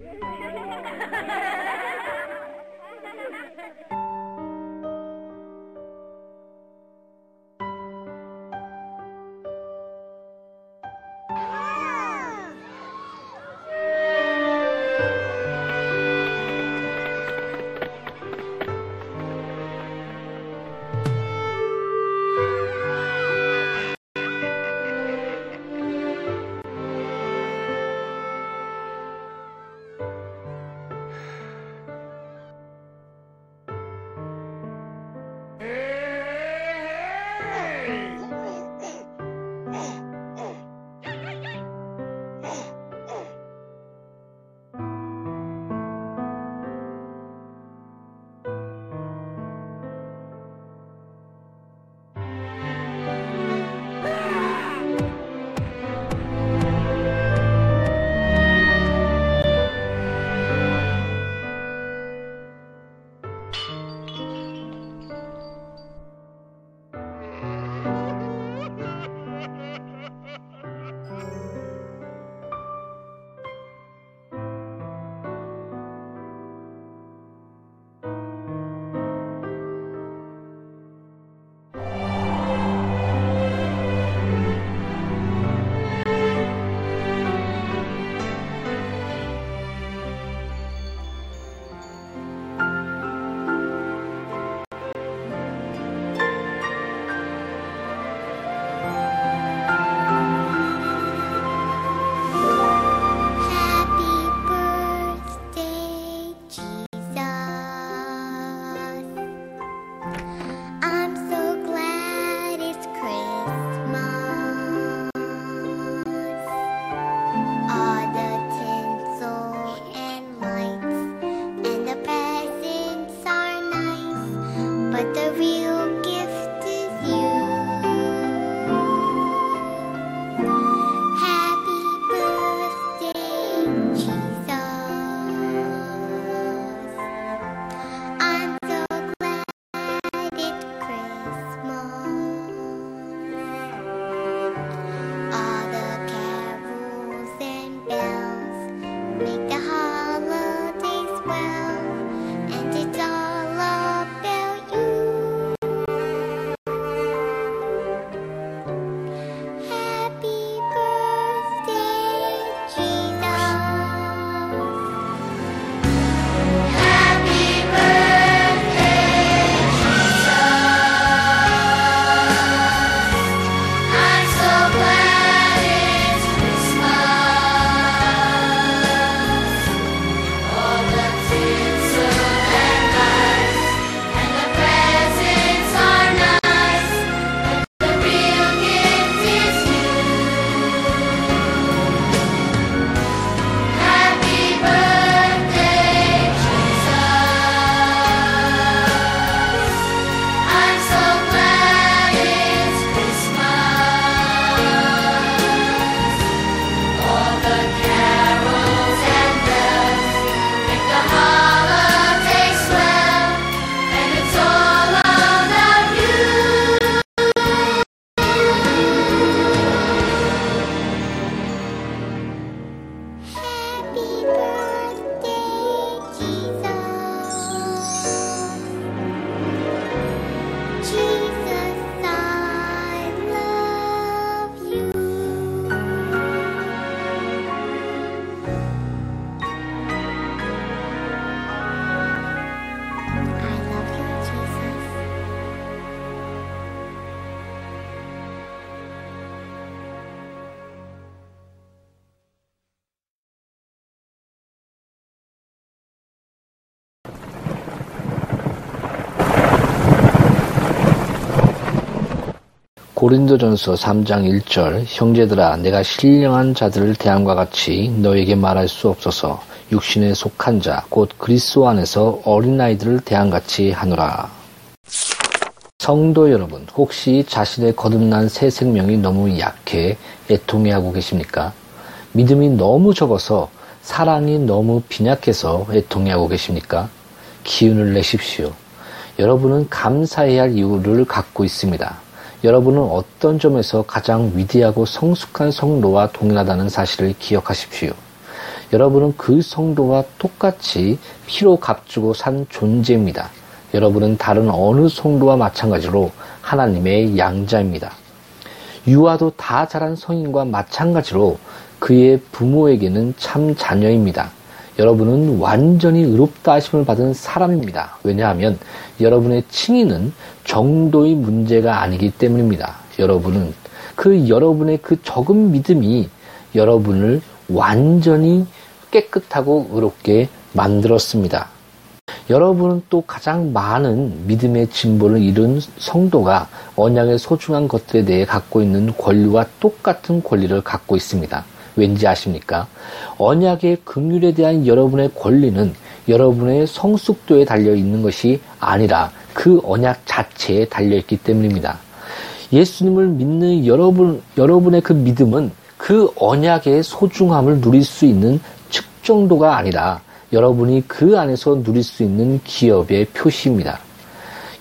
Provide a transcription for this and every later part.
ハハハハ! Make the 고린도전서 3장 1절 형제들아 내가 신령한 자들을 대함과 같이 너에게 말할 수 없어서 육신에 속한 자 곧 그리스도 안에서 어린아이들을 대함 같이 하노라. 성도 여러분, 혹시 자신의 거듭난 새 생명이 너무 약해 애통해 하고 계십니까? 믿음이 너무 적어서 사랑이 너무 빈약해서 애통해 하고 계십니까? 기운을 내십시오. 여러분은 감사해야 할 이유를 갖고 있습니다. 여러분은 어떤 점에서 가장 위대하고 성숙한 성도와 동일하다는 사실을 기억하십시오. 여러분은 그 성도와 똑같이 피로 값주고 산 존재입니다. 여러분은 다른 어느 성도와 마찬가지로 하나님의 양자입니다. 유아도 다 자란 성인과 마찬가지로 그의 부모에게는 참 자녀입니다. 여러분은 완전히 의롭다 하심을 받은 사람입니다. 왜냐하면 여러분의 칭의는 정도의 문제가 아니기 때문입니다. 여러분은 그 여러분의 그 적은 믿음이 여러분을 완전히 깨끗하고 의롭게 만들었습니다. 여러분은 또 가장 많은 믿음의 진보를 이룬 성도가 언약의 소중한 것들에 대해 갖고 있는 권리와 똑같은 권리를 갖고 있습니다. 왠지 아십니까? 언약의 긍휼에 대한 여러분의 권리는 여러분의 성숙도에 달려 있는 것이 아니라 그 언약 자체에 달려 있기 때문입니다. 예수님을 믿는 여러분, 여러분의 그 믿음은 그 언약의 소중함을 누릴 수 있는 측정도가 아니라 여러분이 그 안에서 누릴 수 있는 기업의 표시입니다.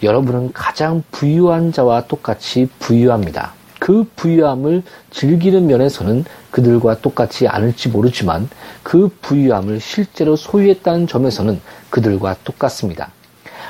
여러분은 가장 부유한 자와 똑같이 부유합니다. 그 부유함을 즐기는 면에서는 그들과 똑같지 않을지 모르지만 그 부유함을 실제로 소유했다는 점에서는 그들과 똑같습니다.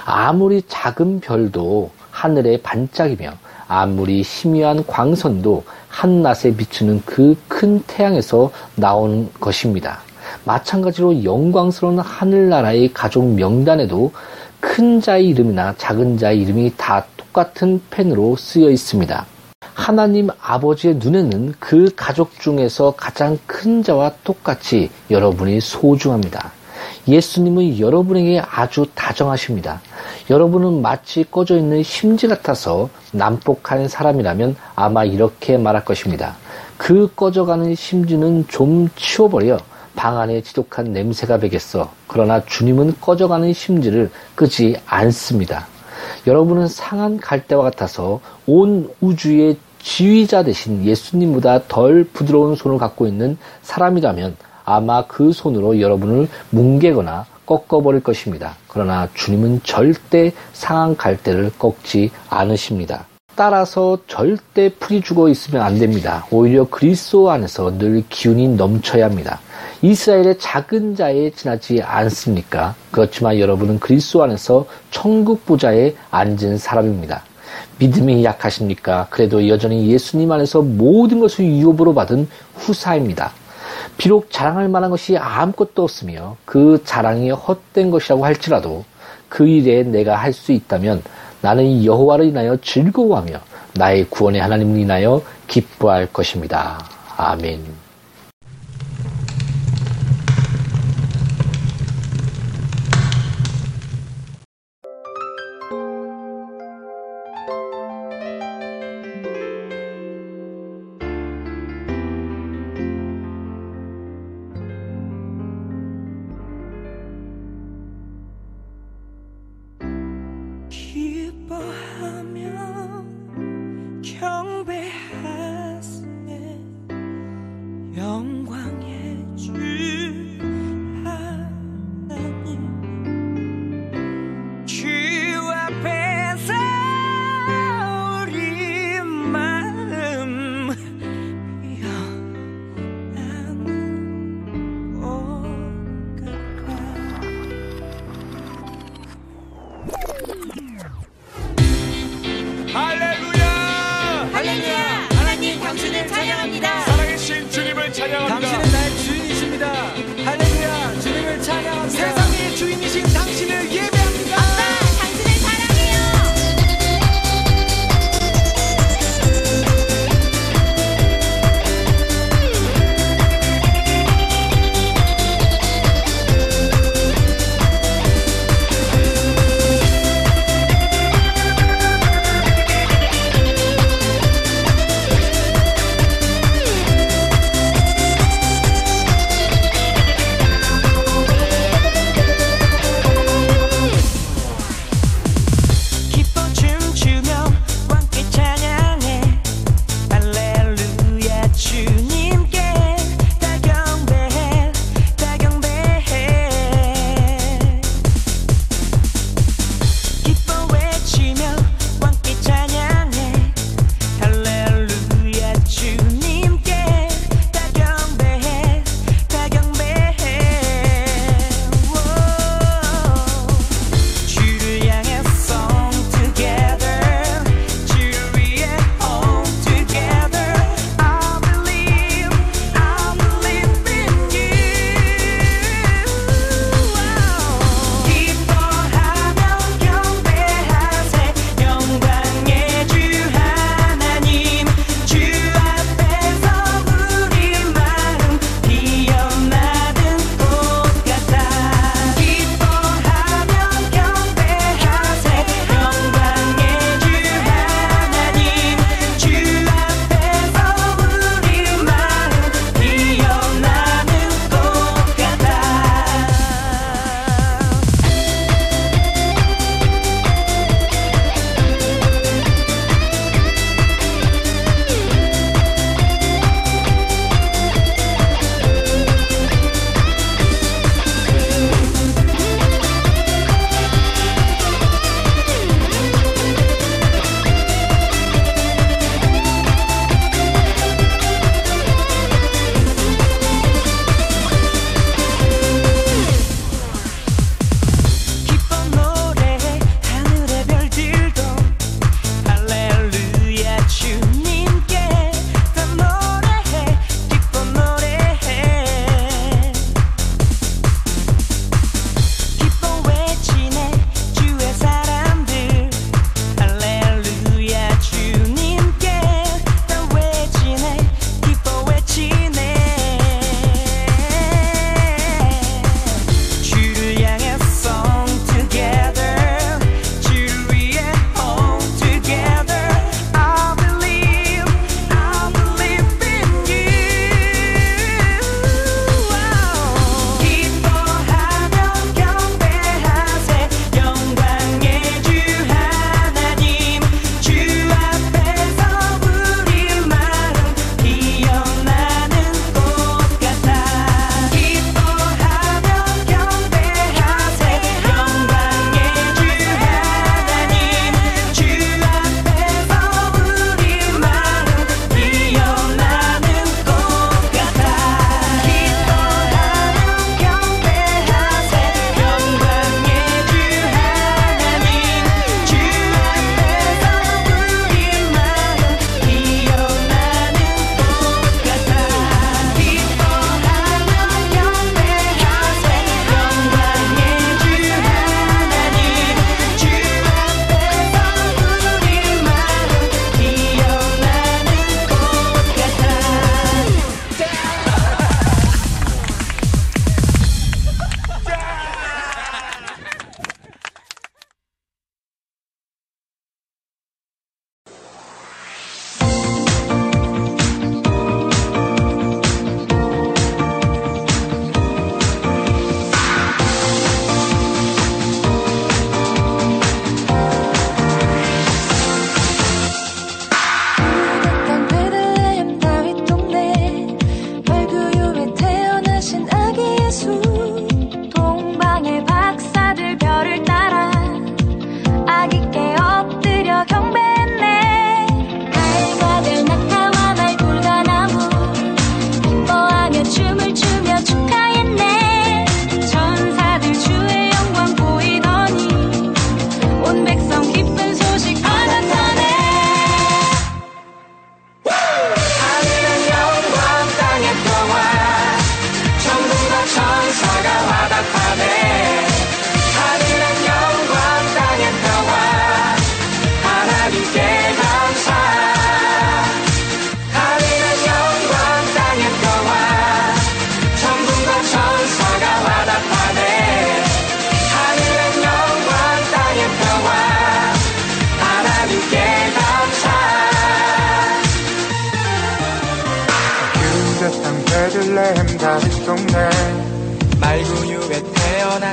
아무리 작은 별도 하늘의 반짝이며 아무리 희미한 광선도 한낮에 비추는 그 큰 태양에서 나오는 것입니다. 마찬가지로 영광스러운 하늘나라의 가족 명단에도 큰 자의 이름이나 작은 자의 이름이 다 똑같은 펜으로 쓰여 있습니다. 하나님 아버지의 눈에는 그 가족 중에서 가장 큰 자와 똑같이 여러분이 소중합니다. 예수님은 여러분에게 아주 다정하십니다. 여러분은 마치 꺼져 있는 심지 같아서 난폭한 사람이라면 아마 이렇게 말할 것입니다. 그 꺼져가는 심지는 좀 치워버려 방 안에 지독한 냄새가 배겠어. 그러나 주님은 꺼져가는 심지를 끄지 않습니다. 여러분은 상한 갈대와 같아서 온 우주의 지휘자 대신 예수님보다 덜 부드러운 손을 갖고 있는 사람이라면 아마 그 손으로 여러분을 뭉개거나 꺾어버릴 것입니다. 그러나 주님은 절대 상한 갈대를 꺾지 않으십니다. 따라서 절대 풀이 죽어 있으면 안 됩니다. 오히려 그리스도 안에서 늘 기운이 넘쳐야 합니다. 이스라엘의 작은 자에 지나지 않습니까? 그렇지만 여러분은 그리스도 안에서 천국 부자에 앉은 사람입니다. 믿음이 약하십니까? 그래도 여전히 예수님 안에서 모든 것을 유업으로 받은 후사입니다. 비록 자랑할 만한 것이 아무것도 없으며 그 자랑이 헛된 것이라고 할지라도 그 일에 내가 할 수 있다면 나는 여호와를 인하여 즐거워하며 나의 구원의 하나님을 인하여 기뻐할 것입니다. 아멘.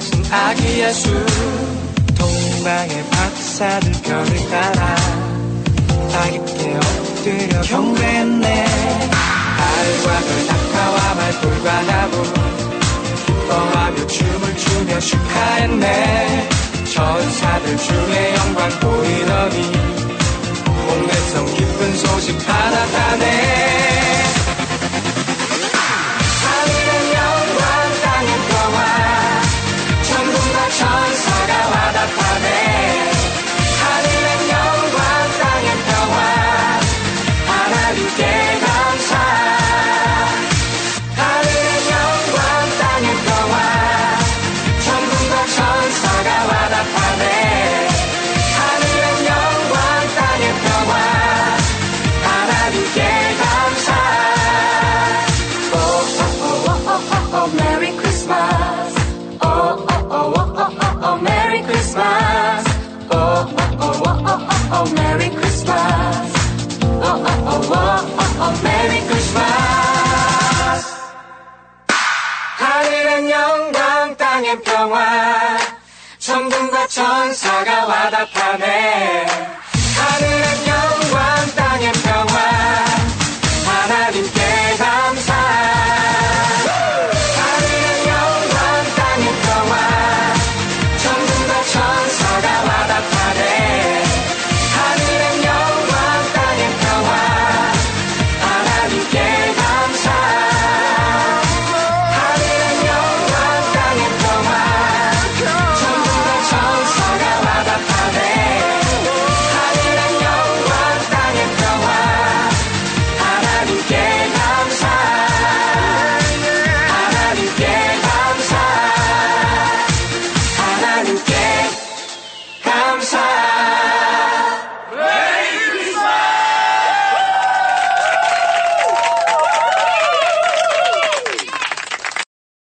태어나신 아기 예수. 동방의 박사들 별을 따라 아기께 엎드려 경배했네. 달과 별 낙하와 말돌과 나무. 기뻐하며 춤을 추며 축하했네. 천사들 중에 영광 보이더니. 온 백성 기쁜 소식 하나다네 평화. 천군과 천사가 와답하네.